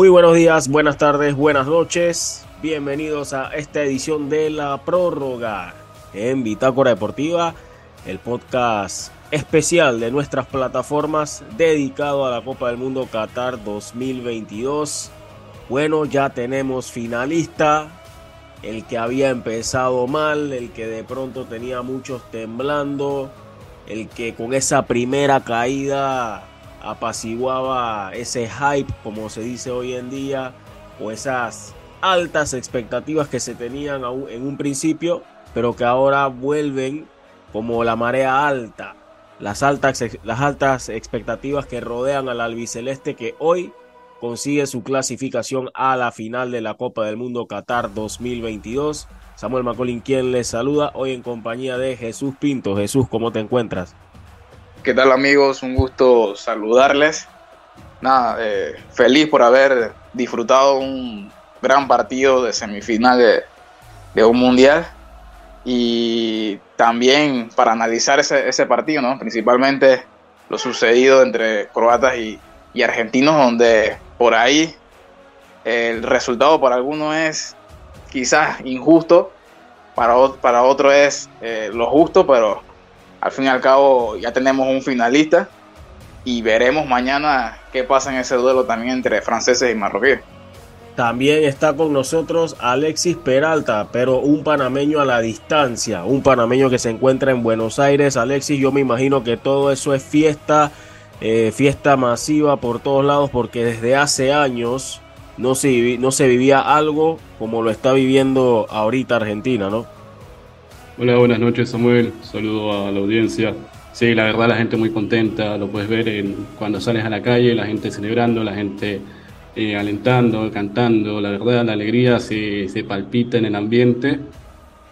Muy buenos días, buenas tardes, buenas noches. Bienvenidos a esta edición de La Prórroga en Bitácora Deportiva, el podcast especial de nuestras plataformas dedicado a la Copa del Mundo Qatar 2022. Bueno, ya tenemos finalista, el que había empezado mal, el que de pronto tenía muchos temblando, el que con esa primera caída apaciguaba ese hype, como se dice hoy en día, o esas altas expectativas que se tenían en un principio, pero que ahora vuelven como la marea alta, las altas, las altas expectativas que rodean al albiceleste que hoy consigue su clasificación a la final de la Copa del Mundo Qatar 2022. Samuel Macolín quien les saluda hoy en compañía de Jesús Pinto. Jesús, ¿cómo te encuentras? ¿Qué tal amigos? Un gusto saludarles. Nada, eh, feliz por haber disfrutado un gran partido de semifinal de, un mundial y también para analizar ese, partido, ¿no? principalmente lo sucedido entre croatas y, argentinos, donde por ahí el resultado para algunos es quizás injusto, para, para otros es eh, lo justo, pero al fin y al cabo ya tenemos un finalista y veremos mañana qué pasa en ese duelo también entre franceses y marroquíes. También está con nosotros Alexis Peralta, pero un panameño a la distancia, un panameño que se encuentra en Buenos Aires. Alexis, yo me imagino que todo eso es fiesta, eh, fiesta masiva por todos lados, porque desde hace años no se, no se vivía algo como lo está viviendo ahorita Argentina, ¿no? Hola, buenas noches Samuel, saludo a la audiencia. Sí, la verdad la gente muy contenta, lo puedes ver en, cuando sales a la calle, la gente celebrando, la gente eh, alentando, cantando, la verdad la alegría se, se, palpita en el ambiente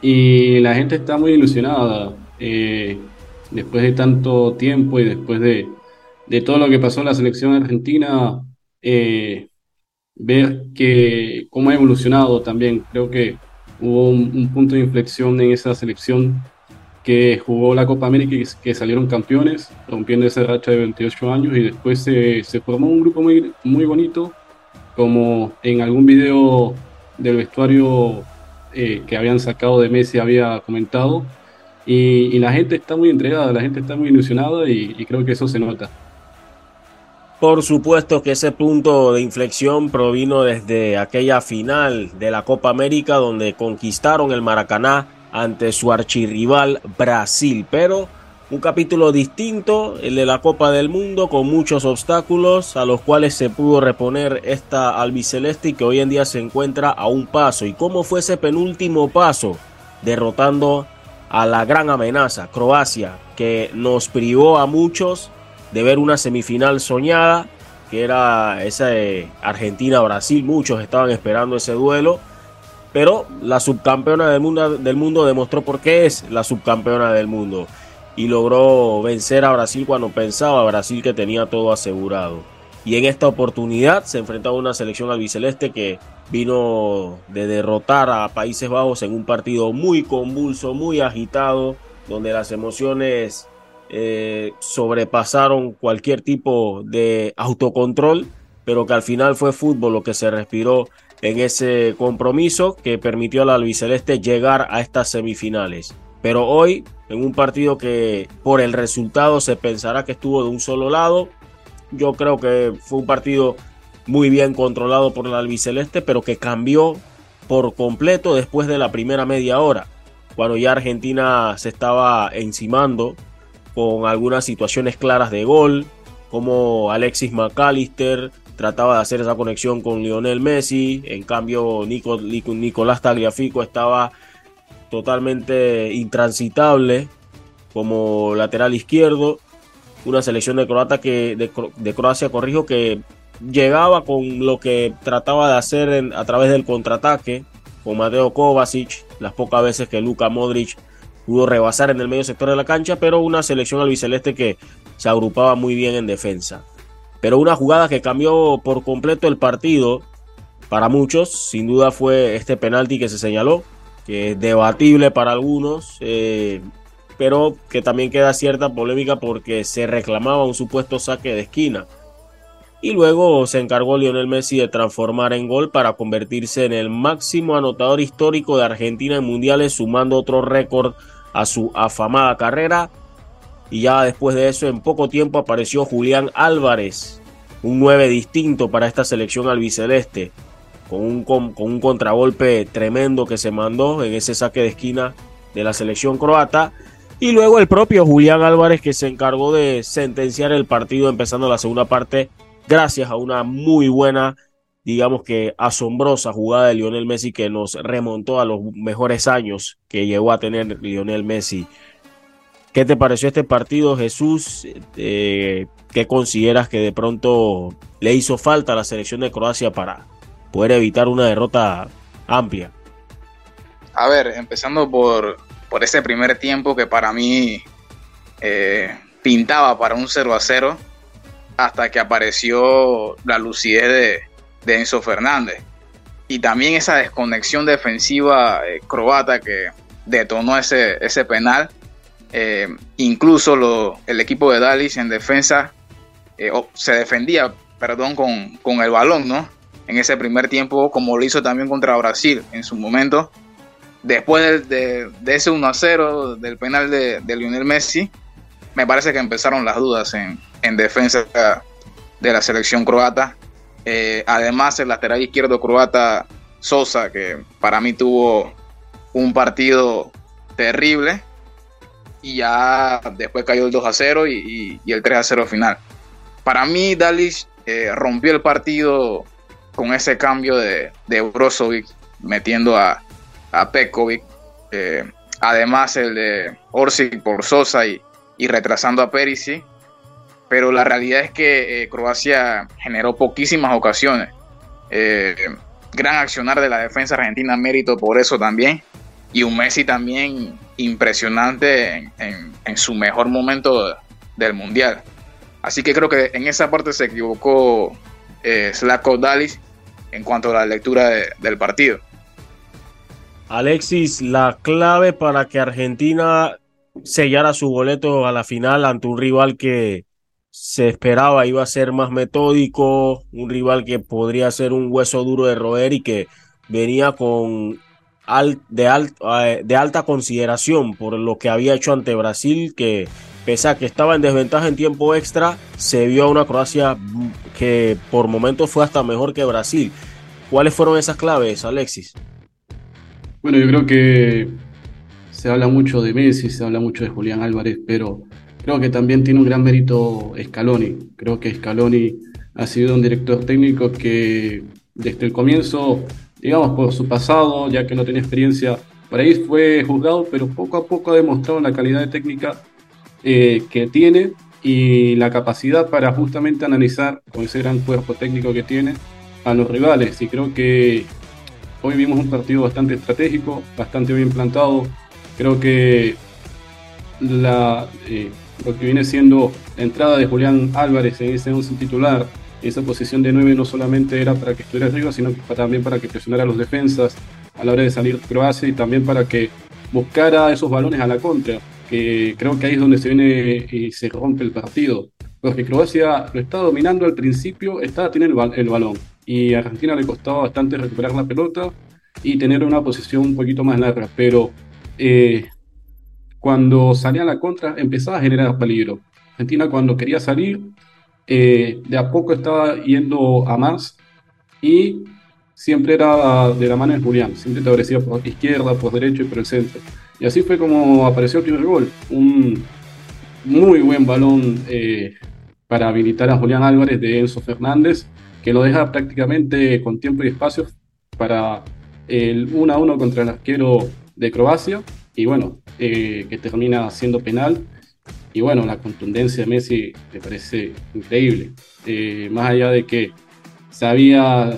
y la gente está muy ilusionada. Eh, después de tanto tiempo y después de, de, todo lo que pasó en la selección argentina, eh, ver que cómo ha evolucionado también, creo que hubo un, punto de inflexión en esa selección que jugó la Copa América y que salieron campeones, rompiendo esa racha de 28 años y después se, se formó un grupo muy, muy bonito, como en algún video del vestuario eh, que habían sacado de Messi había comentado, y, la gente está muy entregada, la gente está muy ilusionada y creo que eso se nota. Por supuesto que ese punto de inflexión provino desde aquella final de la Copa América donde conquistaron el Maracaná ante su archirrival Brasil, pero un capítulo distinto, el de la Copa del Mundo, con muchos obstáculos a los cuales se pudo reponer esta albiceleste que hoy en día se encuentra a un paso. ¿Y cómo fue ese penúltimo paso? Derrotando a la gran amenaza, Croacia, que nos privó a muchos de ver una semifinal soñada, que era esa de Argentina-Brasil. Muchos estaban esperando ese duelo. Pero la subcampeona del mundo, del mundo demostró por qué es la subcampeona del mundo. Y logró vencer a Brasil cuando pensaba Brasil que tenía todo asegurado. Y en esta oportunidad se enfrentaba a una selección albiceleste que vino de derrotar a Países Bajos en un partido muy convulso, muy agitado, donde las emociones eh, sobrepasaron cualquier tipo de autocontrol, pero que al final fue fútbol lo que se respiró en ese compromiso que permitió al albiceleste llegar a estas semifinales. Pero hoy, en un partido que por el resultado se pensará que estuvo de un solo lado, yo creo que fue un partido muy bien controlado por el albiceleste, pero que cambió por completo después de la primera media hora, cuando ya Argentina se estaba encimando con algunas situaciones claras de gol, como Alexis McAllister trataba de hacer esa conexión con Lionel Messi, en cambio Nicolás Tagliafico estaba totalmente intransitable como lateral izquierdo, una selección de, Croata que, de, Croacia, corrijo, que llegaba con lo que trataba de hacer a través del contraataque, con Mateo Kovacic, las pocas veces que Luka Modric pudo rebasar en el medio sector de la cancha, pero una selección albiceleste que se agrupaba muy bien en defensa. Pero una jugada que cambió por completo el partido para muchos, sin duda fue este penalti que se señaló, que es debatible para algunos, eh, pero que también queda cierta polémica porque se reclamaba un supuesto saque de esquina. y luego se encargó Lionel Messi de transformar en gol para convertirse en el máximo anotador histórico de Argentina en mundiales, sumando otro récord a su afamada carrera. Y ya después de eso, en poco tiempo apareció Julián Álvarez, un 9 distinto para esta selección albiceleste, con un, con un contragolpe tremendo que se mandó en ese saque de esquina de la selección croata. Y luego el propio Julián Álvarez que se encargó de sentenciar el partido empezando la segunda parte gracias a una muy buena, digamos que asombrosa jugada de Lionel Messi que nos remontó a los mejores años que llegó a tener Lionel Messi. ¿Qué te pareció este partido, Jesús? Eh, ¿Qué consideras que de pronto le hizo falta a la selección de Croacia para poder evitar una derrota amplia? A ver, empezando por, por ese primer tiempo que para mí eh, pintaba para un 0 a 0 hasta que apareció la lucidez de, Enzo Fernández. Y también esa desconexión defensiva eh, croata que detonó ese, ese penal. Eh, incluso el equipo de Dalis en defensa eh, se defendía perdón, con, con, el balón, ¿no? En ese primer tiempo, como lo hizo también contra Brasil en su momento. Después de, de, ese 1 a 0 del penal de, de Lionel Messi, me parece que empezaron las dudas en, en defensa de la selección croata. Eh, además, el lateral izquierdo croata Sosa, que para mí tuvo un partido terrible. Y ya después cayó el 2 a 0 y, el 3 a 0 final. Para mí, Dalis eh, rompió el partido con ese cambio de, de Brozovic, metiendo a, a Pekovic. Eh, además, el de Orsic por Sosa y, y retrasando a Perisic pero la realidad es que eh, Croacia generó poquísimas ocasiones. Eh, gran accionar de la defensa argentina, mérito por eso también. Y un Messi también impresionante en, su mejor momento del Mundial. Así que creo que en esa parte se equivocó eh, Dalis en cuanto a la lectura del partido. Alexis, la clave para que Argentina sellara su boleto a la final ante un rival que se esperaba iba a ser más metódico, un rival que podría ser un hueso duro de roer y que venía con de, eh, de alta consideración por lo que había hecho ante Brasil, que pese a que estaba en desventaja en tiempo extra, se vio a una Croacia que por momentos fue hasta mejor que Brasil. ¿Cuáles fueron esas claves, Alexis? Bueno, yo creo que se habla mucho de Messi, se habla mucho de Julián Álvarez, pero Creo que también tiene un gran mérito Scaloni. Creo que Scaloni ha sido un director técnico que desde el comienzo, digamos por su pasado, ya que no tenía experiencia, por ahí fue juzgado, pero poco a poco ha demostrado la calidad de técnica eh, que tiene y la capacidad para justamente analizar con ese gran cuerpo técnico que tiene a los rivales. Y creo que hoy vimos un partido bastante estratégico, bastante bien plantado. Creo que la, eh, lo que viene siendo la entrada de Julián Álvarez en ese 11 titular, esa posición de 9 no solamente era para que estuviera arriba, sino que también para que presionara a los defensas a la hora de salir Croacia y también para que buscara esos balones a la contra, que creo que ahí es donde se viene y se rompe el partido. Porque Croacia lo está dominando al principio, estaba teniendo el, balón y a Argentina le costaba bastante recuperar la pelota y tener una posición un poquito más larga, pero eh, cuando salía a la contra empezaba a generar peligro. Argentina cuando quería salir, eh, de a poco estaba yendo a más y siempre era de la mano de Julián, siempre te aparecía por izquierda, por derecho y por el centro. Y así fue como apareció el primer gol, un muy buen balón eh, para habilitar a Julián Álvarez de Enzo Fernández, que lo deja prácticamente con tiempo y espacio para el 1 a 1 contra el arquero de Croacia y bueno, eh, que termina siendo penal. Y bueno, la contundencia de Messi me parece increíble. Eh, más allá de que se,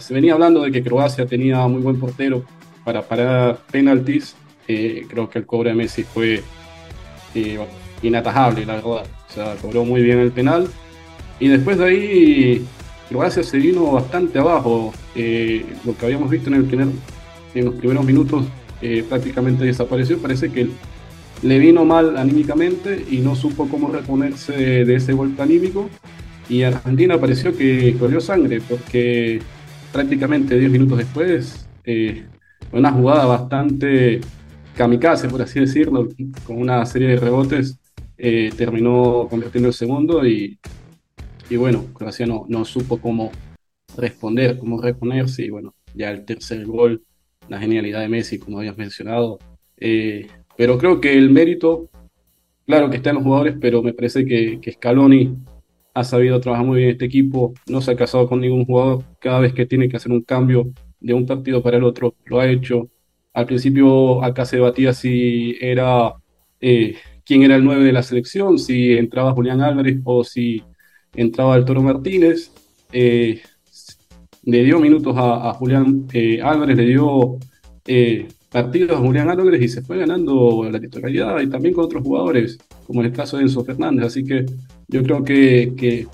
se venía hablando de que Croacia tenía muy buen portero para parar penaltis, eh, creo que el cobre de Messi fue inatajable, la verdad. O sea, cobró muy bien el penal. Y después de ahí, Croacia se vino bastante abajo. lo que habíamos visto en, el primer, en los primeros minutos eh, prácticamente desapareció. Parece que le vino mal anímicamente y no supo cómo reponerse de ese golpe anímico. y Argentina pareció que corrió sangre porque prácticamente 10 minutos después, eh, una jugada bastante kamikaze, por así decirlo, con una serie de rebotes, eh, terminó convirtiendo el segundo y, y bueno, Croacia no, no supo cómo responder, cómo reponerse y bueno, ya el tercer gol, la genialidad de Messi, como habías mencionado. Eh, pero creo que el mérito, claro que está en los jugadores, pero me parece que, que Scaloni ha sabido trabajar muy bien este equipo, no se ha casado con ningún jugador, cada vez que tiene que hacer un cambio de un partido para el otro, lo ha hecho. Al principio acá se debatía si era eh, quién era el 9 de la selección, si entraba Julián Álvarez o si entraba el Toro Martínez. Eh, le dio minutos a, Julián eh, Álvarez, le dio partidos a Julián Álvarez y se fue ganando la titularidad y también con otros jugadores, como en el caso de Enzo Fernández. Así que yo creo que, que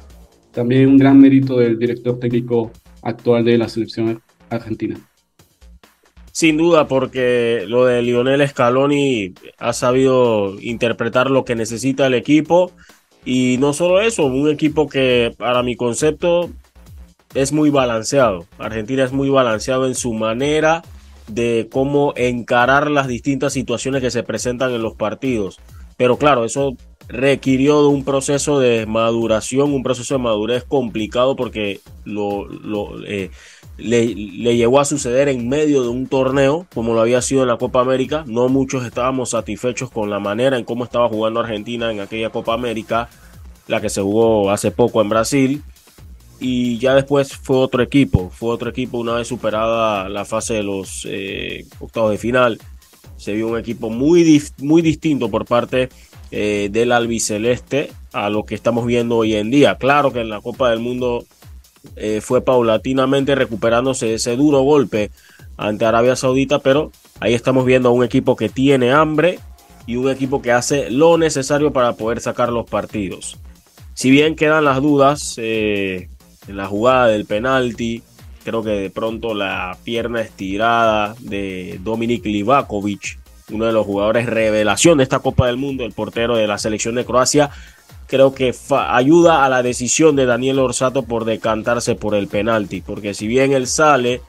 también un gran mérito del director técnico actual de la selección argentina. Sin duda, porque lo de Lionel Scaloni ha sabido interpretar lo que necesita el equipo. Y no solo eso, un equipo que para mi concepto es muy balanceado. Argentina es muy balanceado en su manera de cómo encarar las distintas situaciones que se presentan en los partidos. Pero claro, eso requirió de un proceso de maduración, un proceso de madurez complicado porque lo, eh, le, le, llegó a suceder en medio de un torneo como lo había sido en la Copa América. No muchos estábamos satisfechos con la manera en cómo estaba jugando Argentina en aquella Copa América, la que se jugó hace poco en Brasil. Y ya después fue otro equipo, fue otro equipo una vez superada la fase de los eh, octavos de final. Se vio un equipo muy, muy distinto por parte eh, del albiceleste a lo que estamos viendo hoy en día. Claro que en la Copa del Mundo eh, fue paulatinamente recuperándose ese duro golpe ante Arabia Saudita, pero ahí estamos viendo a un equipo que tiene hambre y un equipo que hace lo necesario para poder sacar los partidos. Si bien quedan las dudas en la jugada del penalti, creo que de pronto la pierna estirada de Dominik Livakovic, uno de los jugadores revelación de esta Copa del Mundo, el portero de la selección de Croacia, creo que ayuda a la decisión de Daniel Orsato por decantarse por el penalti, porque si bien él sale,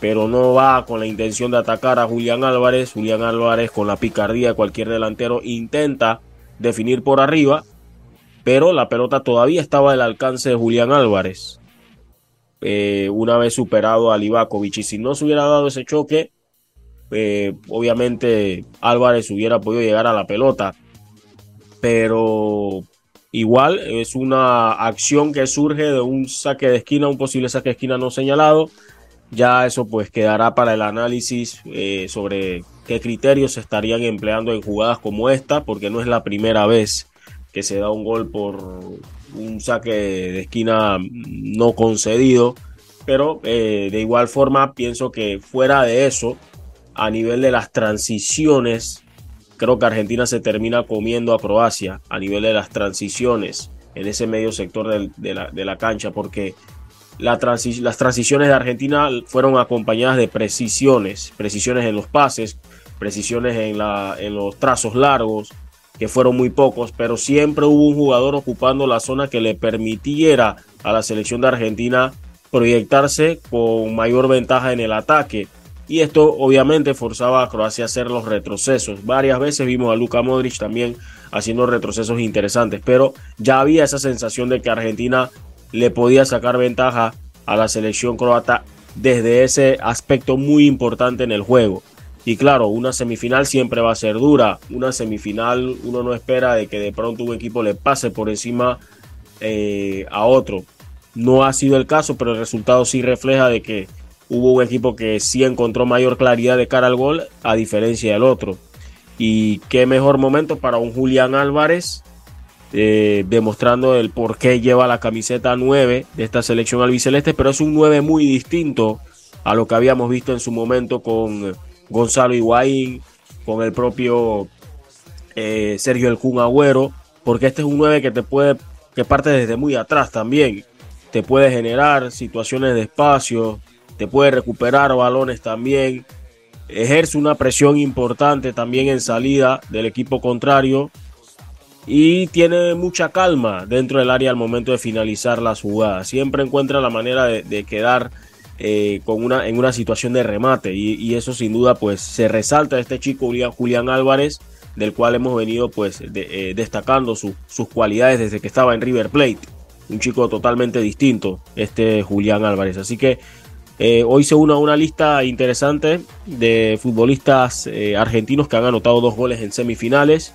pero no va con la intención de atacar a Julián Álvarez, Julián Álvarez con la picardía de cualquier delantero intenta definir por arriba, pero la pelota todavía estaba al alcance de Julián Álvarez. Eh, una vez superado a Livakovic y si no se hubiera dado ese choque eh, obviamente Álvarez hubiera podido llegar a la pelota pero Igual es una acción que surge de un saque de esquina, un posible saque de esquina no señalado. Ya eso pues quedará para el análisis eh, sobre qué criterios se estarían empleando en jugadas como esta, porque no es la primera vez que se da un gol por un saque de esquina no concedido. Pero eh, de igual forma pienso que fuera de eso, a nivel de las transiciones creo que Argentina se termina comiendo a Croacia a nivel de las transiciones en ese medio sector de, la, cancha, porque las transiciones de Argentina fueron acompañadas de precisiones, precisiones en los pases, precisiones en los trazos largos, que fueron muy pocos, pero siempre hubo un jugador ocupando la zona que le permitiera a la selección de Argentina proyectarse con mayor ventaja en el ataque y esto obviamente forzaba a Croacia a hacer los retrocesos. Varias veces vimos a Luka Modric también haciendo retrocesos interesantes, pero ya había esa sensación de que Argentina le podía sacar ventaja a la selección croata desde ese aspecto muy importante en el juego. Y claro, una semifinal siempre va a ser dura. Una semifinal uno no espera de que de pronto un equipo le pase por encima eh, a otro. No ha sido el caso, pero el resultado sí refleja de que hubo un equipo que sí encontró mayor claridad de cara al gol a diferencia del otro. Y qué mejor momento para un Julián Álvarez eh, demostrando el por qué lleva la camiseta 9 de esta selección albiceleste, pero es un 9 muy distinto a lo que habíamos visto en su momento con Gonzalo Higuaín, con el propio eh, Sergio El Kun Agüero, porque este es un 9 que te puede, que parte desde muy atrás también, te puede generar situaciones de espacio, te puede recuperar balones también, ejerce una presión importante también en salida del equipo contrario y tiene mucha calma dentro del área al momento de finalizar las jugadas. Siempre encuentra la manera de, quedar eh, con una, en una situación de remate y, eso sin duda pues se resalta este chico Julián Álvarez del cual hemos venido pues eh, destacando sus cualidades desde que estaba en River Plate. Un chico totalmente distinto, este Julián Álvarez. Así que eh, hoy se une a una lista interesante de futbolistas argentinos que han anotado dos goles en semifinales.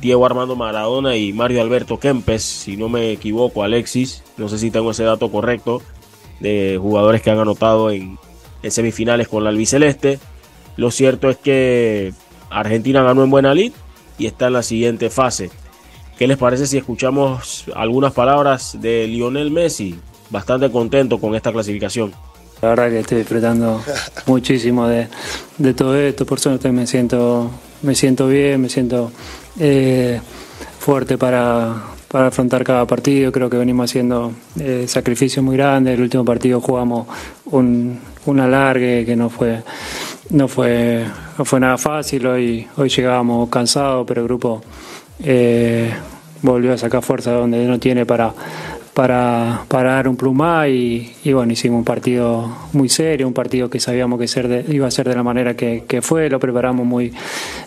Diego Armando Maradona y Mario Alberto Kempes, si no me equivoco, Alexis, no sé si tengo ese dato correcto, de jugadores que han anotado en, semifinales con la albiceleste. Lo cierto es que Argentina ganó en buena lid y está en la siguiente fase. ¿Qué les parece si escuchamos algunas palabras de Lionel Messi? Bastante contento con esta clasificación. La verdad que estoy disfrutando muchísimo de, todo esto, por suerte me siento, me siento bien, me siento eh, fuerte para, afrontar cada partido. Creo que venimos haciendo eh, sacrificios muy grandes. El último partido jugamos un, alargue que no fue, no fue, no fue nada fácil. Hoy, hoy llegábamos cansados, pero el grupo eh, volvió a sacar fuerza donde no tiene para para, para dar un plumá y, bueno, hicimos un partido muy serio, un partido que sabíamos que ser iba a ser de la manera que, que, fue, lo preparamos muy,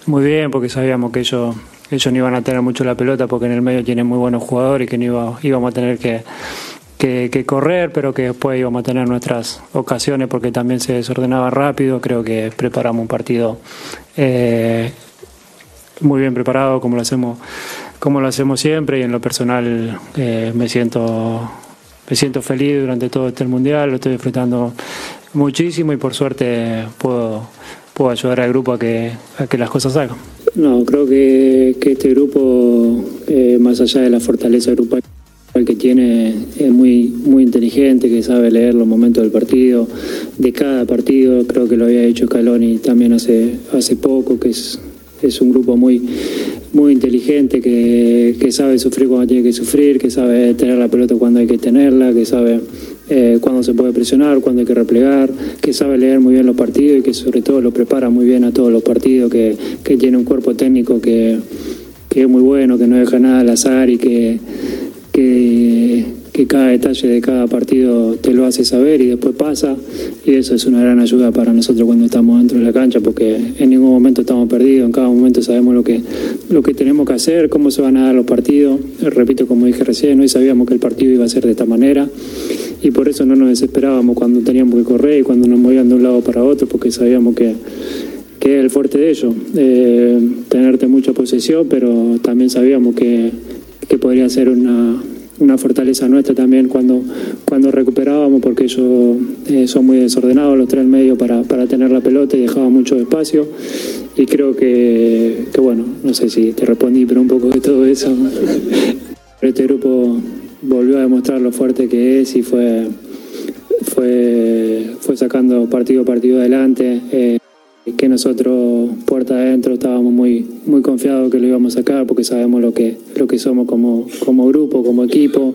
muy bien porque sabíamos que ellos, ellos no iban a tener mucho la pelota porque en el medio tienen muy buenos jugadores y que no iba, íbamos a tener que, que, correr, pero que después íbamos a tener nuestras ocasiones porque también se desordenaba rápido. Creo que preparamos un partido eh, muy bien preparado, como lo hacemos como lo hacemos siempre y en lo personal eh, me siento me siento feliz durante todo este mundial, lo estoy disfrutando muchísimo y por suerte puedo, puedo ayudar al grupo a que, a que las cosas salgan. No, creo que, que este grupo, eh, más allá de la fortaleza grupal que tiene, es muy, muy inteligente, que sabe leer los momentos del partido, de cada partido, creo que lo había hecho Caloni también hace, hace poco, que es, es un grupo muy muy inteligente, que, que, sabe sufrir cuando tiene que sufrir, que sabe tener la pelota cuando hay que tenerla, que sabe eh, cuándo se puede presionar, cuándo hay que replegar, que sabe leer muy bien los partidos y que sobre todo lo prepara muy bien a todos los partidos, que, que tiene un cuerpo técnico que, que, es muy bueno, que no deja nada al azar y que, que cada detalle de cada partido te lo hace saber y después pasa. Y eso es una gran ayuda para nosotros cuando estamos dentro de la cancha, porque en ningún momento estamos perdidos, en cada momento sabemos lo que, lo que tenemos que hacer, cómo se van a dar los partidos. Repito, como dije recién, hoy sabíamos que el partido iba a ser de esta manera y por eso no nos desesperábamos cuando teníamos que correr y cuando nos movían de un lado para otro, porque sabíamos que que es el fuerte de ellos, eh, tenerte mucha posesión, pero también sabíamos que, que podría ser una, una fortaleza nuestra también cuando, cuando recuperábamos, porque ellos eh, son muy desordenados los tres medio para, para tener la pelota y dejaban mucho espacio. Y creo que, que, bueno, no sé si te respondí, pero un poco de todo eso. este grupo volvió a demostrar lo fuerte que es y fue, fue, fue sacando partido a partido adelante. Eh, que nosotros puerta adentro estábamos muy muy confiados que lo íbamos a sacar porque sabemos lo que lo que somos como, como grupo, como equipo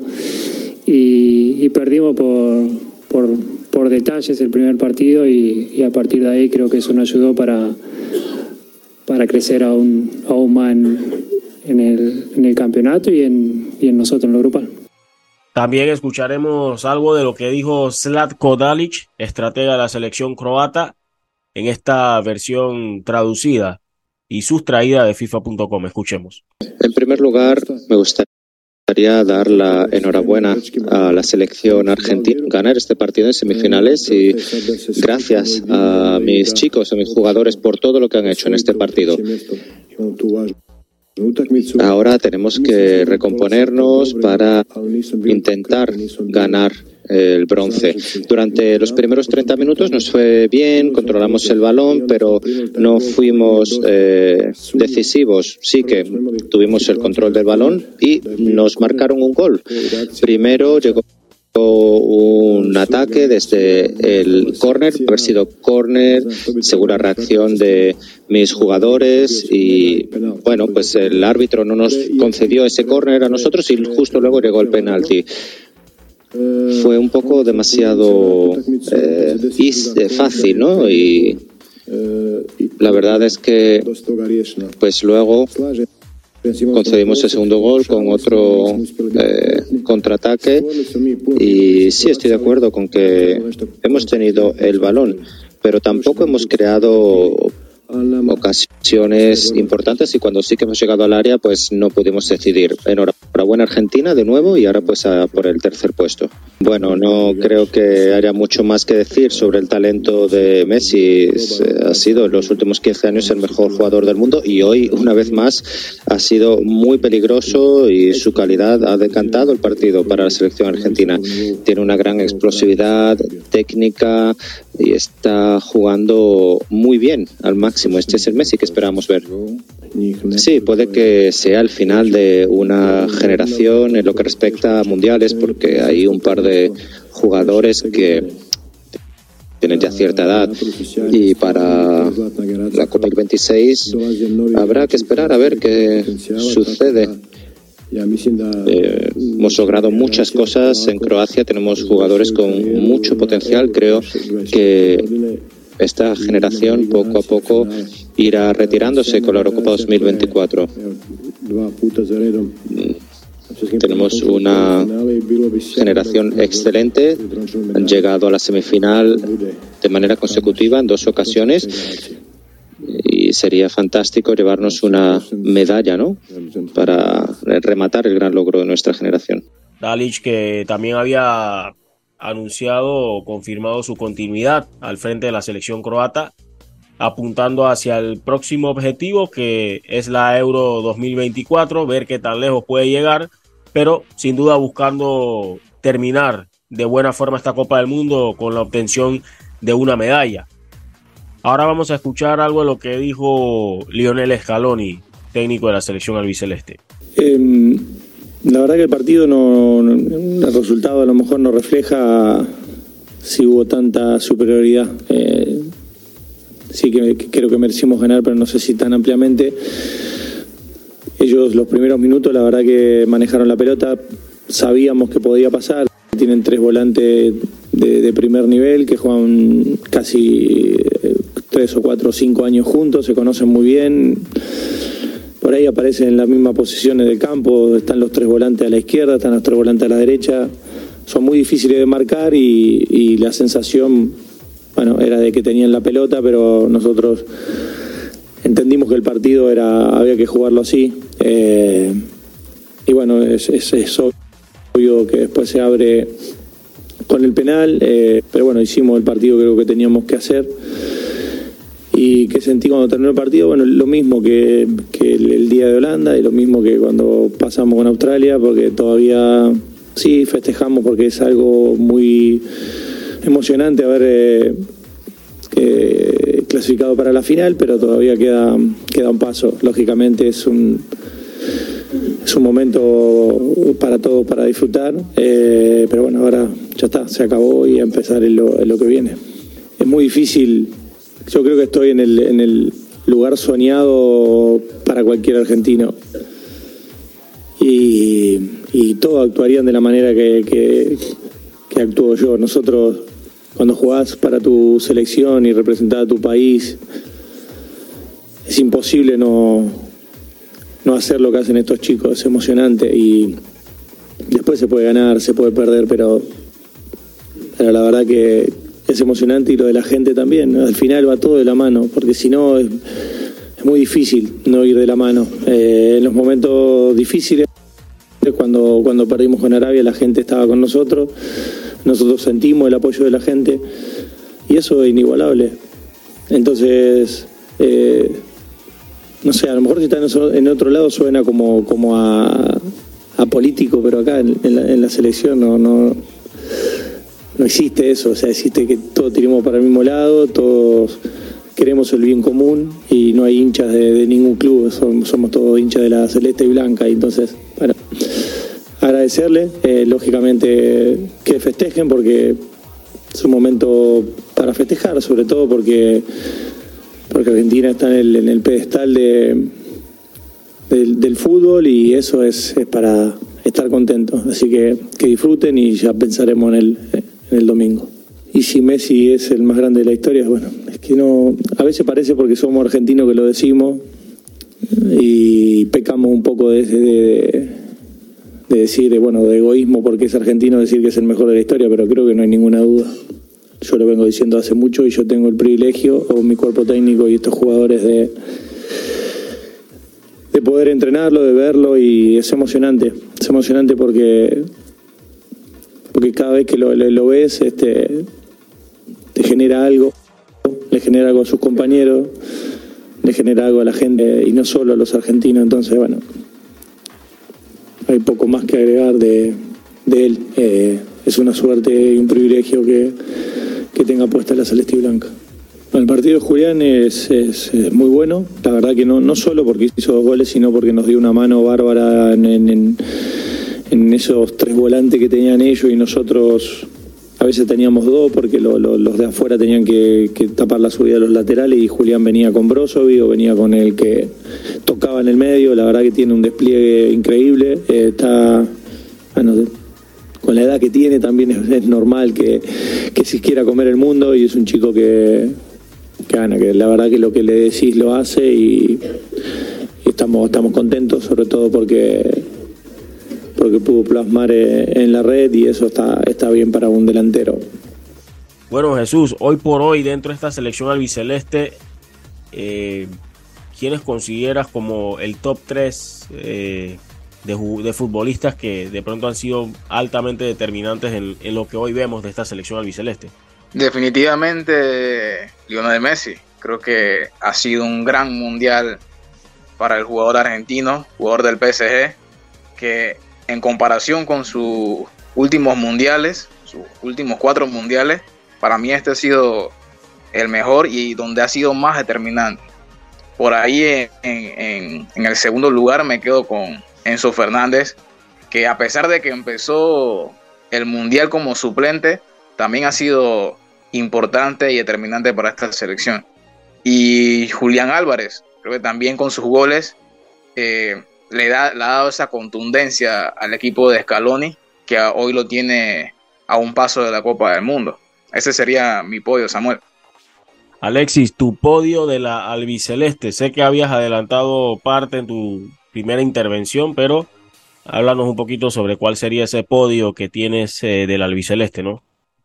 y, perdimos por, por, detalles el primer partido y, a partir de ahí creo que eso nos ayudó para, para crecer aún, aún más en, el, en el campeonato y en, y en nosotros en lo grupal. También escucharemos algo de lo que dijo Slatko Dalic, estratega de la selección croata, en esta versión traducida y sustraída de FIFA.com. Escuchemos. En primer lugar, me gustaría dar la enhorabuena a la selección argentina ganar este partido en semifinales y gracias a mis chicos, a mis jugadores por todo lo que han hecho en este partido. Ahora tenemos que recomponernos para intentar ganar el bronce. Durante los primeros 30 minutos nos fue bien, controlamos el balón, pero no fuimos eh, decisivos. Sí que tuvimos el control del balón y nos marcaron un gol. Primero llegó un ataque desde el córner, haber sido córner, segura reacción de mis jugadores y bueno, pues el árbitro no nos concedió ese córner a nosotros y justo luego llegó el penalti fue un poco demasiado eh, eh, fácil, ¿no? Y la verdad es que, pues luego concedimos el segundo gol con otro eh, contraataque y sí estoy de acuerdo con que hemos tenido el balón, pero tampoco hemos creado ocasiones importantes y cuando sí que hemos llegado al área pues no pudimos decidir. Enhorabuena Argentina de nuevo y ahora pues a por el tercer puesto. Bueno, no creo que haya mucho más que decir sobre el talento de Messi. Ha sido en los últimos 15 años el mejor jugador del mundo y hoy una vez más ha sido muy peligroso y su calidad ha decantado el partido para la selección argentina. Tiene una gran explosividad técnica y está jugando muy bien al máximo. Este es el Messi que esperamos ver. Sí, puede que sea el final de una generación en lo que respecta a mundiales, porque hay un par de jugadores que tienen ya cierta edad y para la Copa 26 habrá que esperar a ver qué sucede. Eh, hemos logrado muchas cosas en Croacia, tenemos jugadores con mucho potencial. Creo que esta generación poco a poco irá retirándose con la Eurocopa 2024. Tenemos una generación excelente, han llegado a la semifinal de manera consecutiva en dos ocasiones y sería fantástico llevarnos una medalla, ¿no? Para rematar el gran logro de nuestra generación. Dalic que también había anunciado o confirmado su continuidad al frente de la selección croata, apuntando hacia el próximo objetivo que es la Euro 2024, ver qué tan lejos puede llegar, pero sin duda buscando terminar de buena forma esta Copa del Mundo con la obtención de una medalla. Ahora vamos a escuchar algo de lo que dijo Lionel Scaloni, técnico de la selección albiceleste. Em, la verdad que el partido no, el resultado a lo mejor no refleja si hubo tanta superioridad. Eh, sí que, creo que merecimos ganar, pero no sé si tan ampliamente. Ellos los primeros minutos, la verdad que manejaron la pelota, sabíamos que podía pasar. Tienen tres volantes de, primer nivel que juegan casi tres o cuatro o cinco años juntos, se conocen muy bien. Por ahí aparecen en las mismas posiciones del campo, están los tres volantes a la izquierda, están los tres volantes a la derecha. Son muy difíciles de marcar y, la sensación, bueno, era de que tenían la pelota, pero nosotros entendimos que el partido era había que jugarlo así. Eh, y bueno, es, obvio que después se abre con el penal, eh, pero bueno, hicimos el partido creo que teníamos que hacer. ¿Y qué sentí cuando terminó el partido? Bueno, lo mismo que, el, día de Holanda y lo mismo que cuando pasamos con Australia, porque todavía sí festejamos porque es algo muy emocionante haber eh, eh, clasificado para la final, pero todavía queda, queda un paso. Lógicamente es un, es un momento para todos para disfrutar, eh, pero bueno, ahora ya está, se acabó y a empezar en lo, que viene. Es muy difícil yo creo que estoy en el, en el lugar soñado para cualquier argentino. Y, y todos actuarían de la manera que, que, actúo yo. Nosotros, cuando jugás para tu selección y representar a tu país, es imposible no, no hacer lo que hacen estos chicos. Es emocionante y después se puede ganar, se puede perder, pero, pero la verdad que, es emocionante y lo de la gente también. Al final va todo de la mano, porque si no es, muy difícil no ir de la mano. Eh, en los momentos difíciles, cuando, cuando perdimos con Arabia, la gente estaba con nosotros, nosotros sentimos el apoyo de la gente y eso es inigualable. Entonces, eh, no sé, a lo mejor si está en otro lado suena como, como a, político, pero acá en, la, en la selección no, no no existe eso, o sea, existe que todos tiremos para el mismo lado, todos queremos el bien común y no hay hinchas de, ningún club, somos, todos hinchas de la celeste y blanca, y entonces, bueno, agradecerle, eh, lógicamente que festejen porque es un momento para festejar, sobre todo porque, porque Argentina está en el, pedestal de, del, fútbol y eso es, es para estar contentos, así que que disfruten y ya pensaremos en el el domingo. Y si Messi es el más grande de la historia, bueno, es que no, a veces parece porque somos argentinos que lo decimos, y pecamos un poco de, de, de decir, bueno, de egoísmo porque es argentino decir que es el mejor de la historia, pero creo que no hay ninguna duda. Yo lo vengo diciendo hace mucho y yo tengo el privilegio, con mi cuerpo técnico y estos jugadores, de, de poder entrenarlo, de verlo y es emocionante. Es emocionante porque, porque cada vez que lo, ves este, te genera algo, le genera algo a sus compañeros, le genera algo a la gente y no solo a los argentinos. Entonces, bueno, hay poco más que agregar de, él. Eh, es una suerte y un privilegio que, que tenga puesta la celeste blanca. El partido de Julián es, es, muy bueno, la verdad que no, no solo porque hizo dos goles, sino porque nos dio una mano bárbara en, en esos tres volantes que tenían ellos y nosotros a veces teníamos dos porque lo, lo, los de afuera tenían que, tapar la subida de los laterales y Julián venía con Brozovic o venía con el que tocaba en el medio. La verdad que tiene un despliegue increíble. Eh, está, bueno, con la edad que tiene también es, es normal que, que si quiera comer el mundo y es un chico que, que gana, que la verdad que lo que le decís lo hace y, y estamos, estamos contentos, sobre todo porque porque pudo plasmar en la red y eso está, está bien para un delantero. Bueno, Jesús, hoy por hoy dentro de esta selección albiceleste, eh, ¿quiénes consideras como el top 3 eh, de, de, futbolistas que de pronto han sido altamente determinantes en, en, lo que hoy vemos de esta selección albiceleste? Definitivamente Lionel Messi. Creo que ha sido un gran mundial para el jugador argentino, jugador del PSG, que en comparación con sus últimos mundiales, sus últimos cuatro mundiales, para mí este ha sido el mejor y donde ha sido más determinante. Por ahí en, el segundo lugar me quedo con Enzo Fernández, que a pesar de que empezó el mundial como suplente, también ha sido importante y determinante para esta selección. Y Julián Álvarez, creo que también con sus goles eh, le, da, le ha dado esa contundencia al equipo de Scaloni que hoy lo tiene a un paso de la Copa del Mundo. Ese sería mi podio, Samuel. Alexis, tu podio de la albiceleste. Sé que habías adelantado parte en tu primera intervención, pero háblanos un poquito sobre cuál sería ese podio que tienes eh, del albiceleste, ¿no?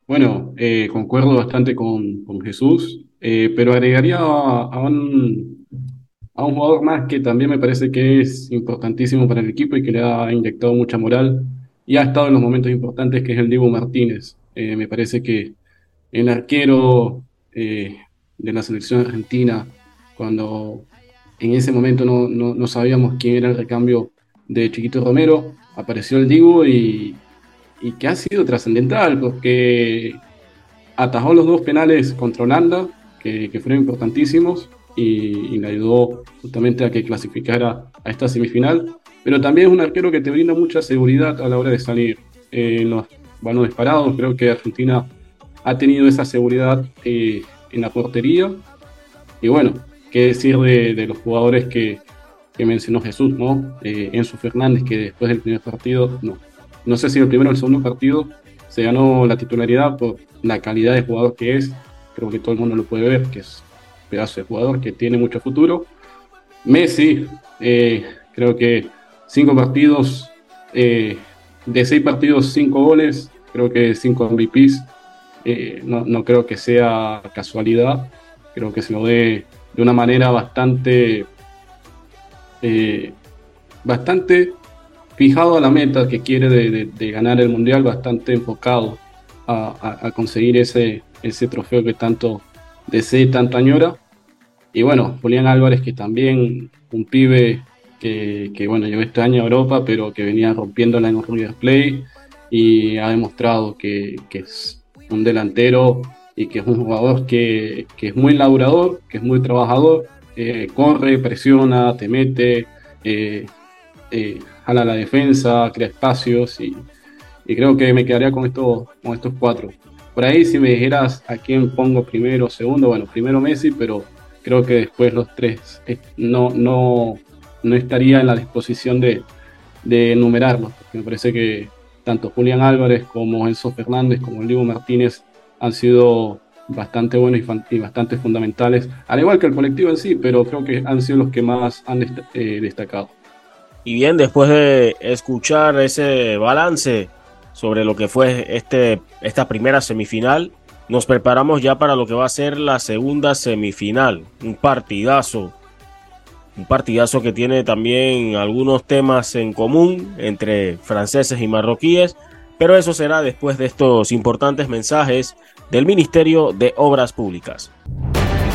Bueno, eh, concuerdo bastante con, con Jesús, eh, pero agregaría a, a, un, a un jugador más que también me parece que es importantísimo para el equipo y que le ha inyectado mucha moral y ha estado en los momentos importantes, que es el Diego Martínez. Eh, me parece que el arquero eh, de la selección argentina, cuando en ese momento no, no, no, sabíamos quién era el recambio de Chiquito Romero, apareció el Diego y, y que ha sido trascendental porque atajó los dos penales contra Holanda, que, que fueron importantísimos, y, y, le ayudó justamente a que clasificara a esta semifinal. Pero también es un arquero que te brinda mucha seguridad a la hora de salir eh, en los balones parados. Creo que Argentina ha tenido esa seguridad eh, en la portería. Y bueno, qué decir de, de los jugadores que, que, mencionó Jesús, ¿no? Eh, Enzo Fernández, que después del primer partido, no, no sé si el primero o el segundo partido, se ganó la titularidad por la calidad de jugador que es. Creo que todo el mundo lo puede ver, que es pedazo de jugador que tiene mucho futuro. Messi, eh, creo que cinco partidos, eh, de seis partidos, cinco goles, creo que cinco MVPs. Eh, no, no, creo que sea casualidad, creo que se lo dé de una manera bastante, bastante fijado a la meta que quiere de, ganar el mundial, bastante enfocado a, a, a conseguir ese, ese trofeo que tanto desee tanto añora. Y bueno, Julián Álvarez, que también un pibe que, que, bueno, llegó este año a Europa, pero que venía rompiéndola en River Play y ha demostrado que, que, es un delantero y que es un jugador que, que es muy laburador, que es muy trabajador, eh, corre, presiona, te mete, eh, eh, jala la defensa, crea espacios y, y, creo que me quedaría con, esto, con estos cuatro. Por ahí si me dijeras a quién pongo primero segundo, bueno, primero Messi, pero creo que después los tres no, no, no estaría en la disposición de, de enumerarlos, porque me parece que tanto Julián Álvarez como Enzo Fernández como Diego Martínez han sido bastante buenos y, bastante fundamentales, al igual que el colectivo en sí, pero creo que han sido los que más han eh, destacado. Y bien, después de escuchar ese balance sobre lo que fue este, esta primera semifinal, nos preparamos ya para lo que va a ser la segunda semifinal. Un partidazo. Un partidazo que tiene también algunos temas en común entre franceses y marroquíes. Pero eso será después de estos importantes mensajes del Ministerio de Obras Públicas.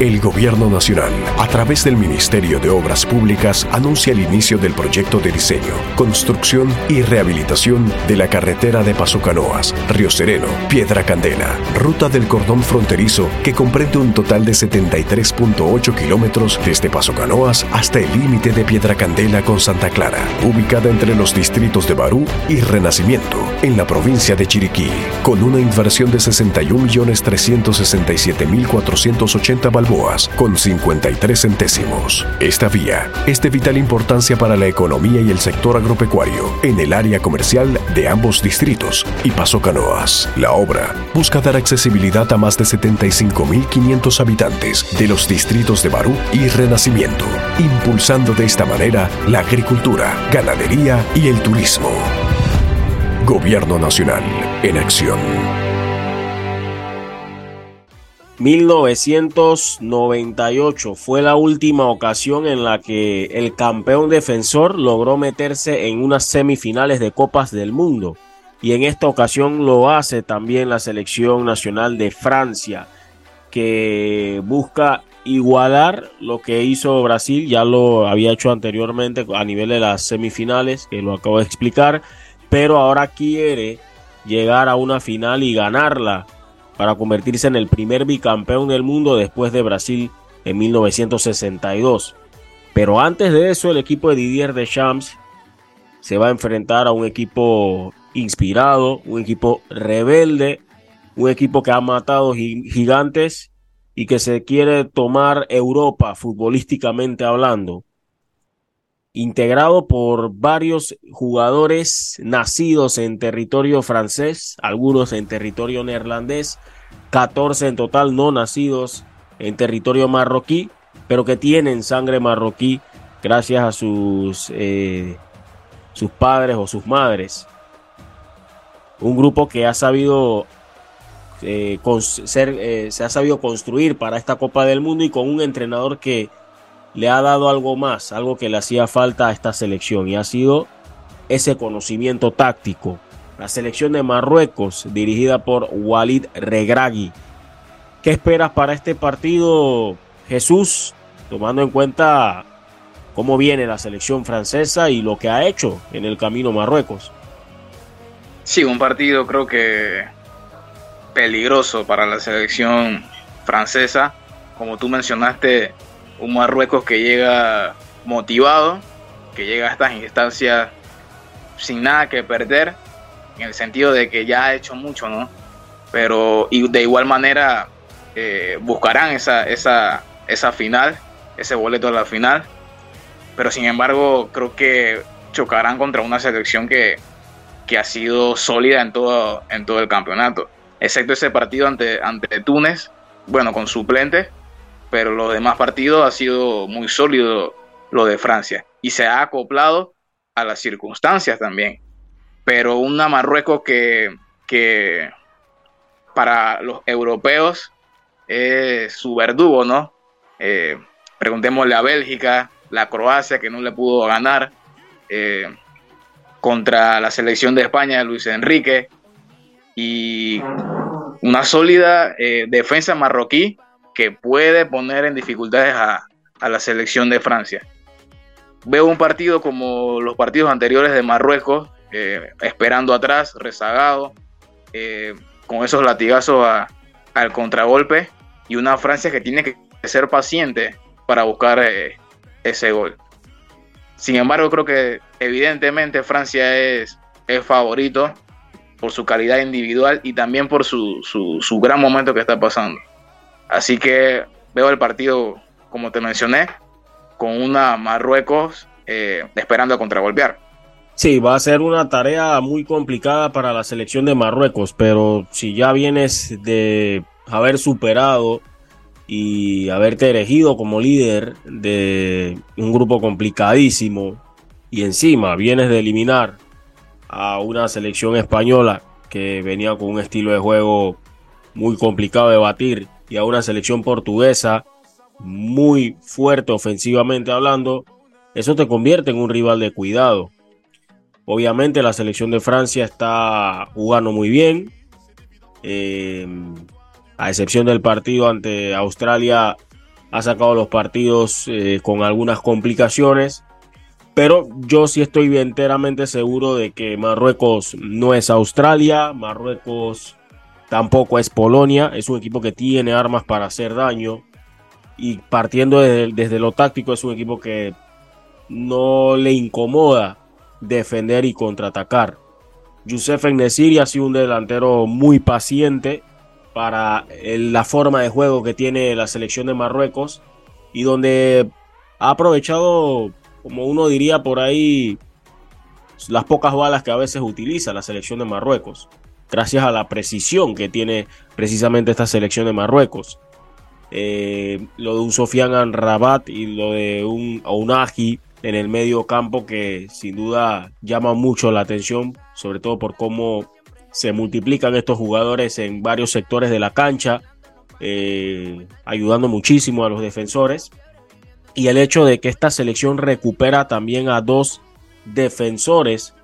El Gobierno Nacional, a través del Ministerio de Obras Públicas, anuncia el inicio del proyecto de diseño, construcción y rehabilitación de la carretera de Paso Canoas, Río Sereno, Piedra Candela, ruta del cordón fronterizo que comprende un total de 73.8 kilómetros desde Paso Canoas hasta el límite de Piedra Candela con Santa Clara, ubicada entre los distritos de Barú y Renacimiento, en la provincia de Chiriquí, con una inversión de 61.367.480 con 53 centésimos. Esta vía es de vital importancia para la economía y el sector agropecuario en el área comercial de ambos distritos y Paso Canoas. La obra busca dar accesibilidad a más de 75.500 habitantes de los distritos de Barú y Renacimiento, impulsando de esta manera la agricultura, ganadería y el turismo. Gobierno Nacional en acción. 1998 fue la última ocasión en la que el campeón defensor logró meterse en unas semifinales de Copas del Mundo. Y en esta ocasión lo hace también la selección nacional de Francia, que busca igualar lo que hizo Brasil, ya lo había hecho anteriormente a nivel de las semifinales, que lo acabo de explicar, pero ahora quiere llegar a una final y ganarla para convertirse en el primer bicampeón del mundo después de Brasil en 1962. Pero antes de eso, el equipo de Didier Deschamps se va a enfrentar a un equipo inspirado, un equipo rebelde, un equipo que ha matado gigantes y que se quiere tomar Europa futbolísticamente hablando. Integrado por varios jugadores nacidos en territorio francés, algunos en territorio neerlandés, 14 en total no nacidos en territorio marroquí, pero que tienen sangre marroquí gracias a sus, eh, sus padres o sus madres. Un grupo que ha sabido eh, ser, eh, se ha sabido construir para esta Copa del Mundo y con un entrenador que le ha dado algo más, algo que le hacía falta a esta selección y ha sido ese conocimiento táctico, la selección de Marruecos, dirigida por Walid Regragui. ¿Qué esperas para este partido, Jesús? Tomando en cuenta cómo viene la selección francesa y lo que ha hecho en el camino Marruecos. Sí, un partido creo que peligroso para la selección francesa. Como tú mencionaste, un Marruecos que llega motivado, que llega a estas instancias sin nada que perder en el sentido de que ya ha hecho mucho, ¿no? Pero y de igual manera eh, buscarán esa, esa, esa final, ese boleto a la final, pero sin embargo creo que chocarán contra una selección que, que ha sido sólida en todo, en todo el campeonato, excepto ese partido ante, ante Túnez, bueno, con suplentes, pero los demás partidos ha sido muy sólido lo de Francia. Y se ha acoplado a las circunstancias también. Pero una Marruecos que, que para los europeos es su verdugo, ¿no? Eh, preguntémosle a Bélgica, la Croacia que no le pudo ganar eh, contra la selección de España de Luis Enrique. Y una sólida eh, defensa marroquí que puede poner en dificultades a, a la selección de Francia. Veo un partido como los partidos anteriores de Marruecos, eh, esperando atrás, rezagado, eh, con esos latigazos al contragolpe y una Francia que tiene que ser paciente para buscar eh, ese gol. Sin embargo, creo que evidentemente Francia es, es favorito por su calidad individual y también por su, su, gran momento que está pasando. Así que veo el partido, como te mencioné, con una Marruecos esperando a contragolpear. Sí, va a ser una tarea muy complicada para la selección de Marruecos, pero si ya vienes de haber superado y haberte elegido como líder de un grupo complicadísimo y encima vienes de eliminar a una selección española que venía con un estilo de juego muy complicado de batir y a una selección portuguesa muy fuerte ofensivamente hablando, eso te convierte en un rival de cuidado. Obviamente la selección de Francia está jugando muy bien. Eh, a excepción del partido ante Australia, ha sacado los partidos eh, con algunas complicaciones. Pero yo sí estoy enteramente seguro de que Marruecos no es Australia, Marruecos tampoco es Polonia, es un equipo que tiene armas para hacer daño y partiendo desde, lo táctico es un equipo que no le incomoda defender y contraatacar. Youssef Nesiri ha sido un delantero muy paciente para la forma de juego que tiene la selección de Marruecos y donde ha aprovechado como uno diría por ahí, las pocas balas que a veces utiliza la selección de Marruecos, gracias a la precisión que tiene precisamente esta selección de Marruecos. Eh, lo de un Sofian Rabat y lo de un Ounahi en el medio campo que sin duda llama mucho la atención, sobre todo por cómo se multiplican estos jugadores en varios sectores de la cancha, eh, ayudando muchísimo a los defensores y el hecho de que esta selección recupera también a dos defensores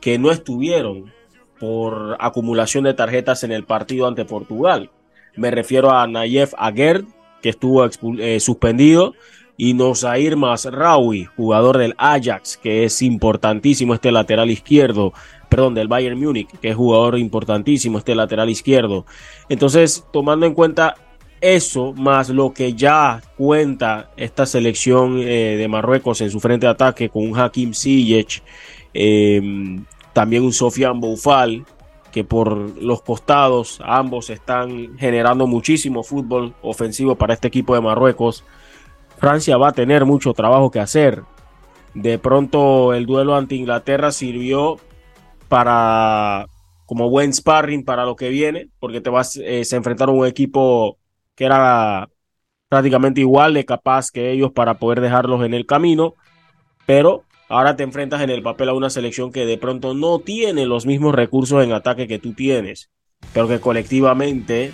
que no estuvieron por acumulación de tarjetas en el partido ante Portugal. Me refiero a Nayef Aguerd, que estuvo eh, suspendido, y Nozair Masraoui, jugador del Ajax, que es importantísimo este lateral izquierdo, perdón, del Bayern Múnich, que es jugador importantísimo este lateral izquierdo. Entonces, tomando en cuenta eso más lo que ya cuenta esta selección eh, de Marruecos en su frente de ataque con Hakim Ziyech, em, también un Sofian Boufal, que por los costados ambos están generando muchísimo fútbol ofensivo para este equipo de Marruecos. Francia va a tener mucho trabajo que hacer. De pronto el duelo ante Inglaterra sirvió para como buen sparring para lo que viene, porque te vas eh, se enfrentaron un equipo que era prácticamente igual de capaz que ellos para poder dejarlos en el camino, pero ahora te enfrentas en el papel a una selección que de pronto no tiene los mismos recursos en ataque que tú tienes, pero que colectivamente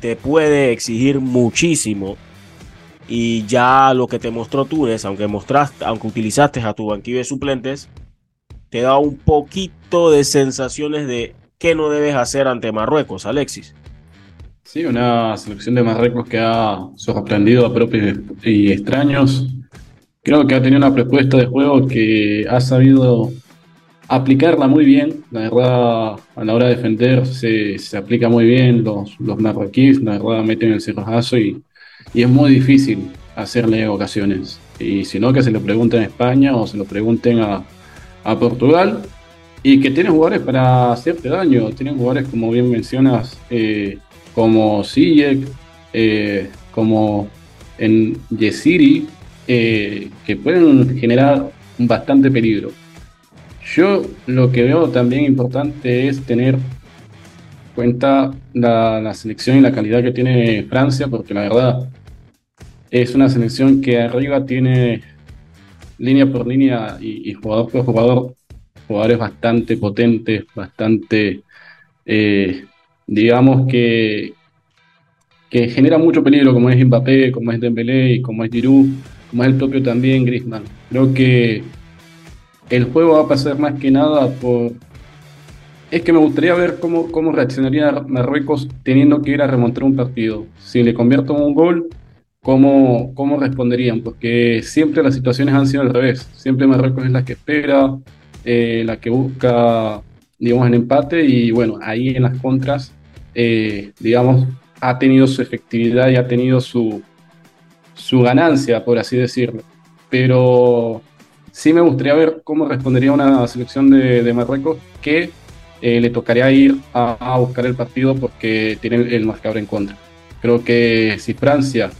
te puede exigir muchísimo. Y ya lo que te mostró Túnez, aunque mostraste, aunque utilizaste a tu banquillo de suplentes, te da un poquito de sensaciones de qué no debes hacer ante Marruecos, Alexis. Sí, una selección de Marruecos que ha sorprendido a propios y extraños. Creo que ha tenido una propuesta de juego que ha sabido aplicarla muy bien. La verdad, a la hora de defender se, se aplica muy bien los, los marroquíes. La verdad, meten el cerrojazo y, y es muy difícil hacerle ocasiones. Y si no, que se lo pregunten a España o se lo pregunten a, a Portugal. Y que tienen jugadores para hacerte daño. Tienen jugadores, como bien mencionas, eh, como Sijek, eh, como en Yesiri, eh, que pueden generar bastante peligro. Yo lo que veo también importante es tener cuenta la, selección y la calidad que tiene Francia, porque la verdad es una selección que arriba tiene línea por línea y, jugador por jugador jugadores bastante potentes, bastante eh, digamos que, que genera mucho peligro, como es Mbappé, como es Dembélé, como es Giroud, como es el propio también Griezmann. Creo que el juego va a pasar más que nada por... Es que me gustaría ver cómo, cómo reaccionaría Marruecos teniendo que ir a remontar un partido. Si le convierto en un gol, ¿cómo, cómo responderían? Porque siempre las situaciones han sido al revés. Siempre Marruecos es la que espera, eh, la que busca digamos, en empate y bueno, ahí en las contras, eh, digamos, ha tenido su efectividad y ha tenido su, su ganancia, por así decirlo. Pero sí me gustaría ver cómo respondería una selección de, Marruecos que eh, le tocaría ir a, buscar el partido porque tiene el marcador en contra. Creo que si Francia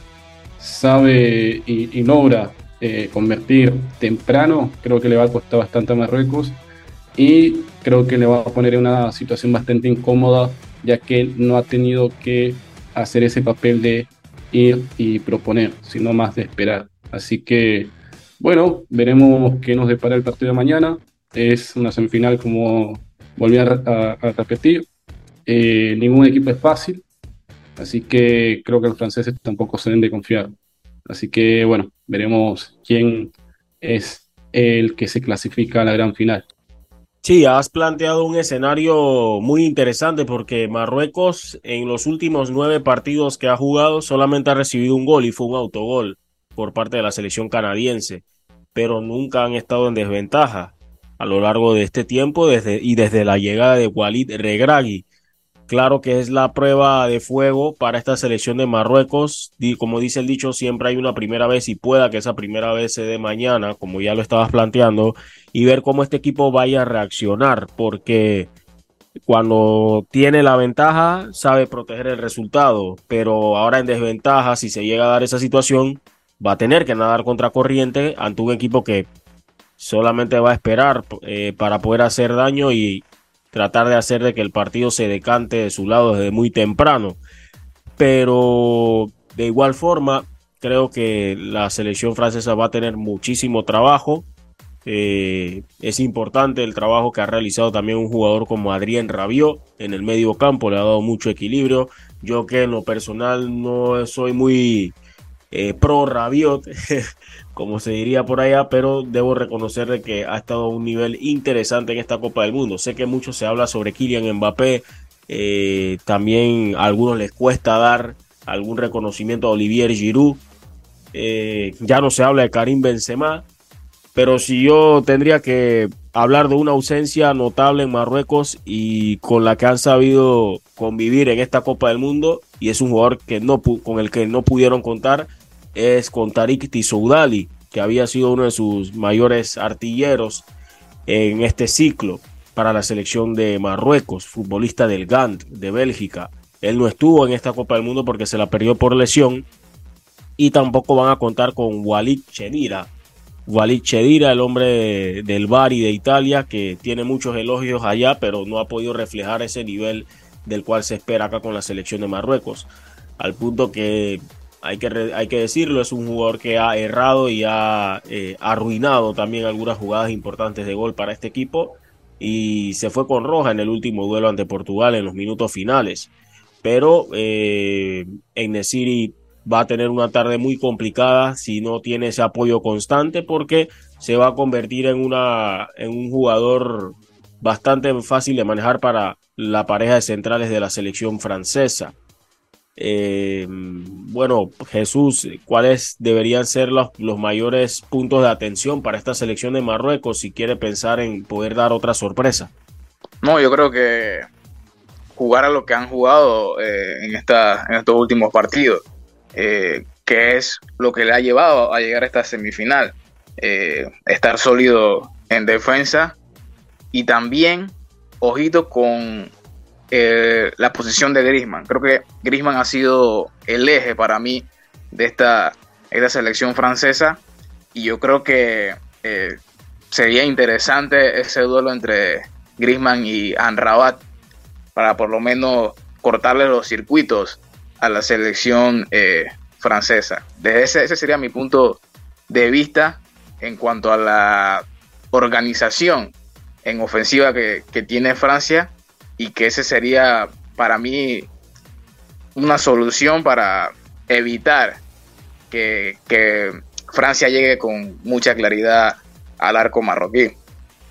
sabe y, logra eh, convertir temprano, creo que le va a costar bastante a Marruecos y creo que le va a poner en una situación bastante incómoda ya que no ha tenido que hacer ese papel de ir y proponer, sino más de esperar. Así que, bueno, veremos qué nos depara el partido de mañana. Es una semifinal, como volví a, repetir. Eh, ningún equipo es fácil, así que creo que los franceses tampoco se deben de confiar. Así que, bueno, veremos quién es el que se clasifica a la gran final. Sí, has planteado un escenario muy interesante porque Marruecos en los últimos nueve partidos que ha jugado solamente ha recibido un gol y fue un autogol por parte de la selección canadiense, pero nunca han estado en desventaja a lo largo de este tiempo desde, y desde la llegada de Walid Regragui. Claro que es la prueba de fuego para esta selección de Marruecos. Como dice el dicho, siempre hay una primera vez y pueda que esa primera vez se dé mañana, como ya lo estabas planteando, y ver cómo este equipo vaya a reaccionar, porque cuando tiene la ventaja sabe proteger el resultado, pero ahora en desventaja, si se llega a dar esa situación, va a tener que nadar contra corriente ante un equipo que solamente va a esperar eh, para poder hacer daño y tratar de hacer de que el partido se decante de su lado desde muy temprano. Pero de igual forma, creo que la selección francesa va a tener muchísimo trabajo. Eh, es importante el trabajo que ha realizado también un jugador como Adrien Rabiot en el medio campo, le ha dado mucho equilibrio. Yo que en lo personal no soy muy eh, pro Rabiot, como se diría por allá, pero debo reconocerle que ha estado a un nivel interesante en esta Copa del Mundo. Sé que mucho se habla sobre Kylian Mbappé, eh, también a algunos les cuesta dar algún reconocimiento a Olivier Giroud. Eh, ya no se habla de Karim Benzema, pero si yo tendría que hablar de una ausencia notable en Marruecos y con la que han sabido convivir en esta Copa del Mundo y es un jugador que no con el que no pudieron contar es con Tariq Tisoudali, que había sido uno de sus mayores artilleros en este ciclo para la selección de Marruecos, futbolista del Gant de Bélgica. Él no estuvo en esta Copa del Mundo porque se la perdió por lesión y tampoco van a contar con Walid Chedira. Walid Chedira, el hombre del Bari de Italia, que tiene muchos elogios allá, pero no ha podido reflejar ese nivel del cual se espera acá con la selección de Marruecos. Al punto que hay que, hay que decirlo, es un jugador que ha errado y ha eh, arruinado también algunas jugadas importantes de gol para este equipo y se fue con roja en el último duelo ante Portugal en los minutos finales. Pero eh, Nesiri va a tener una tarde muy complicada si no tiene ese apoyo constante porque se va a convertir en, una, en un jugador bastante fácil de manejar para la pareja de centrales de la selección francesa. Eh, bueno, Jesús, ¿cuáles deberían ser los, los, mayores puntos de atención para esta selección de Marruecos si quiere pensar en poder dar otra sorpresa? No, yo creo que jugar a lo que han jugado eh, en, esta, en estos últimos partidos, eh, que es lo que le ha llevado a llegar a esta semifinal. estar sólido en defensa y también, ojito con eh, la posición de Grisman. Creo que Grisman ha sido el eje para mí de esta, esta selección francesa y yo creo que eh, sería interesante ese duelo entre Grisman y Anrabat para por lo menos cortarle los circuitos a la selección eh, francesa. Desde ese, ese sería mi punto de vista en cuanto a la organización en ofensiva que, que tiene Francia y que ese sería para mí una solución para evitar que, Francia llegue con mucha claridad al arco marroquí.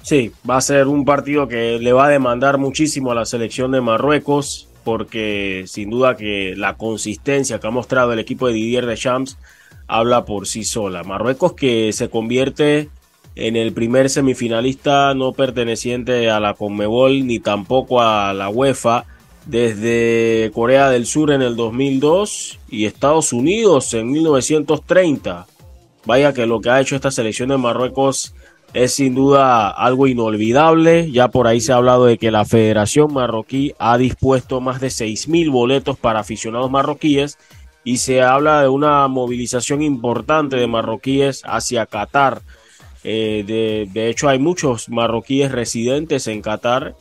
Sí, va a ser un partido que le va a demandar muchísimo a la selección de Marruecos porque sin duda que la consistencia que ha mostrado el equipo de Didier Deschamps habla por sí sola. Marruecos que se convierte en el primer semifinalista no perteneciente a la Conmebol ni tampoco a la UEFA desde Corea del Sur en el 2002 y Estados Unidos en 1930. Vaya que lo que ha hecho esta selección de Marruecos es sin duda algo inolvidable. Ya por ahí se ha hablado de que la Federación Marroquí ha dispuesto más de 6.000 boletos para aficionados marroquíes y se habla de una movilización importante de marroquíes hacia Qatar eh, de, hecho, hay muchos marroquíes residentes en Qatar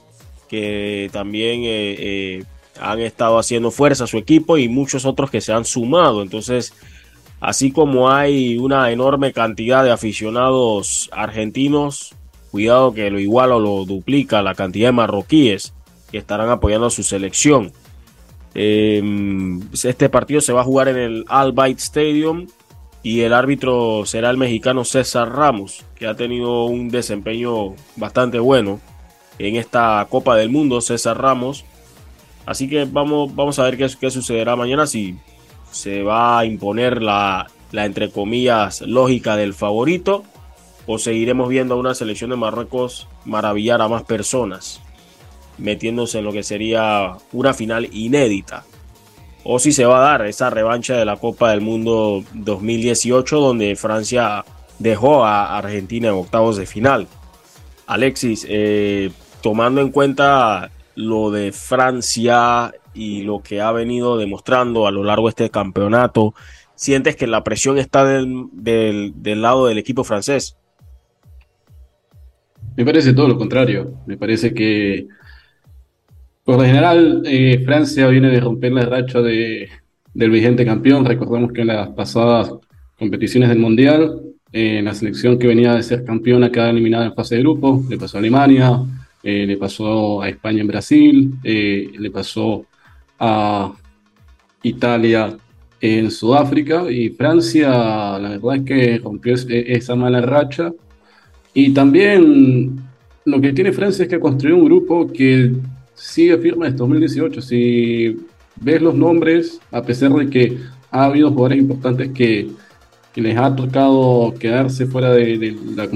que también eh, eh, han estado haciendo fuerza a su equipo y muchos otros que se han sumado. Entonces, así como hay una enorme cantidad de aficionados argentinos, cuidado que lo iguala o lo duplica la cantidad de marroquíes que estarán apoyando a su selección. Este partido se va a jugar en el Al Bayt Stadium y el árbitro será el mexicano César Ramos, que ha tenido un desempeño bastante bueno en esta Copa del Mundo, César Ramos. Así que vamos, vamos a ver qué, sucederá mañana, si se va a imponer la, la, entre comillas, lógica del favorito, o seguiremos viendo a una selección de Marruecos maravillar a más personas, metiéndose en lo que sería una final inédita o si se va a dar esa revancha de la Copa del Mundo 2018 donde Francia dejó a Argentina en octavos de final. Alexis, eh, tomando en cuenta lo de Francia y lo que ha venido demostrando a lo largo de este campeonato, ¿sientes que la presión está del, del lado del equipo francés? Me parece todo lo contrario. Me parece que por lo general, eh, Francia viene de romper la racha de, del vigente campeón. Recordemos que en las pasadas competiciones del Mundial, eh, la selección que venía de ser campeona quedaba eliminada en fase de grupo. Le pasó a Alemania, eh, le pasó a España en Brasil, le pasó a Italia en Sudáfrica y Francia, la verdad es que rompió esa mala racha. Y también lo que tiene Francia es que construyó un grupo que sigue firme desde 2018. Si ves los nombres, a pesar de que ha habido jugadores importantes que, les ha tocado quedarse fuera de, la,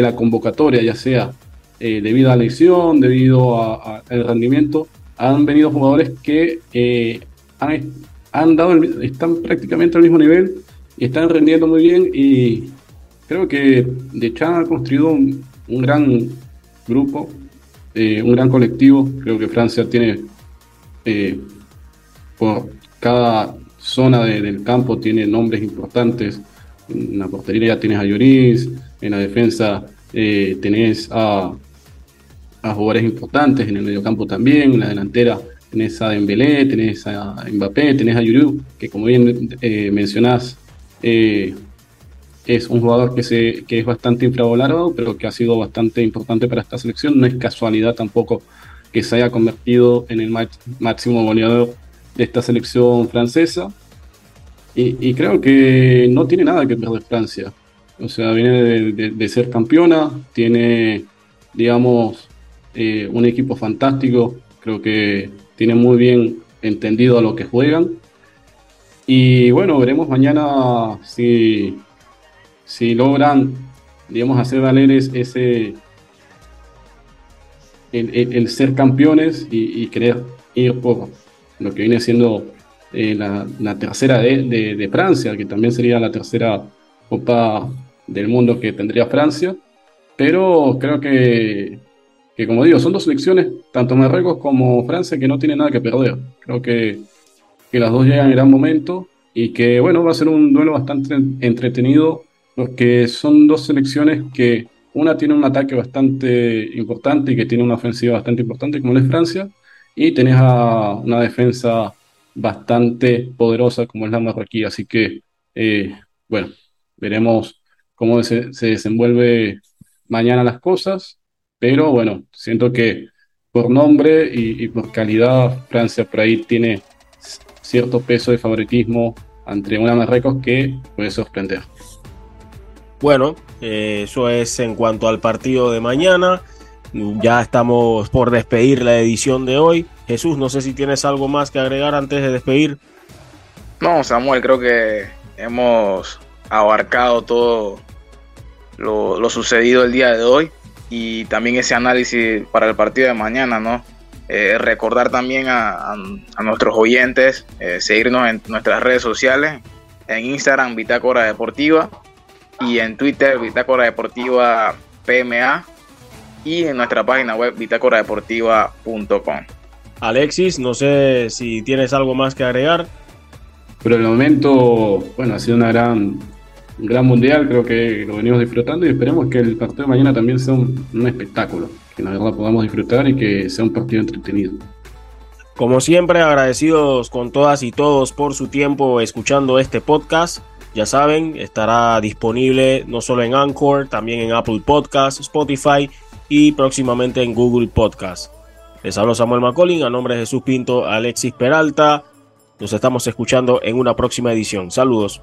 la, convocatoria, ya sea eh, debido a lesión, debido al rendimiento, han venido jugadores que eh, han, dado están prácticamente al mismo nivel y están rendiendo muy bien y creo que De Chan ha construido un gran grupo eh, un gran colectivo. Creo que Francia tiene, eh, por cada zona del campo, tiene nombres importantes. En la portería ya tienes a Lloris, en la defensa eh, tenés a, jugadores importantes, en el mediocampo también, en la delantera tenés a Dembélé, tenés a Mbappé, tenés a Yuru, que como bien mencionás, es un jugador que, se, que es bastante infravalorado, pero que ha sido bastante importante para esta selección. No es casualidad tampoco que se haya convertido en el máximo goleador de esta selección francesa. Y, creo que no tiene nada que perder Francia. O sea, viene de, ser campeona, tiene, digamos, eh, un equipo fantástico. Creo que tiene muy bien entendido a lo que juegan. Y bueno, veremos mañana si si logran, digamos, hacer valer ese, el, ser campeones y, querer ir por lo que viene siendo eh, la, tercera de, Francia, que también sería la tercera Copa del Mundo que tendría Francia. Pero creo que, que, como digo, son dos selecciones, tanto Marruecos como Francia, que no tienen nada que perder. Creo que, que las dos llegan en gran momento y que, bueno, va a ser un duelo bastante entretenido porque son dos selecciones que una tiene un ataque bastante importante y que tiene una ofensiva bastante importante, como es Francia, y tenés a una defensa bastante poderosa, como es la marroquí. Así que, eh, bueno, veremos cómo se, desenvuelve mañana las cosas, pero bueno, siento que por nombre y, y por calidad, Francia por ahí tiene cierto peso de favoritismo ante una Marruecos que puede sorprender. Bueno, eh, eso es en cuanto al partido de mañana. Ya estamos por despedir la edición de hoy. Jesús, no sé si tienes algo más que agregar antes de despedir. No, Samuel, creo que hemos abarcado todo lo, sucedido el día de hoy y también ese análisis para el partido de mañana, ¿no? Eh, recordar también a, nuestros oyentes, eh, seguirnos en nuestras redes sociales, en Instagram, Bitácora Deportiva, y en Twitter Bitácora Deportiva PMA y en nuestra página web bitácoradeportiva.com. Alexis, no sé si tienes algo más que agregar. Pero el momento, bueno, ha sido una gran, un gran mundial, creo que lo venimos disfrutando y esperemos que el partido de mañana también sea un, espectáculo, que la verdad podamos disfrutar y que sea un partido entretenido. Como siempre, agradecidos con todas y todos por su tiempo escuchando este podcast. Ya saben, estará disponible no solo en Anchor, también en Apple Podcast, Spotify y próximamente en Google Podcast. Les hablo Samuel Macolin, a nombre de Jesús Pinto, Alexis Peralta. Nos estamos escuchando en una próxima edición. Saludos.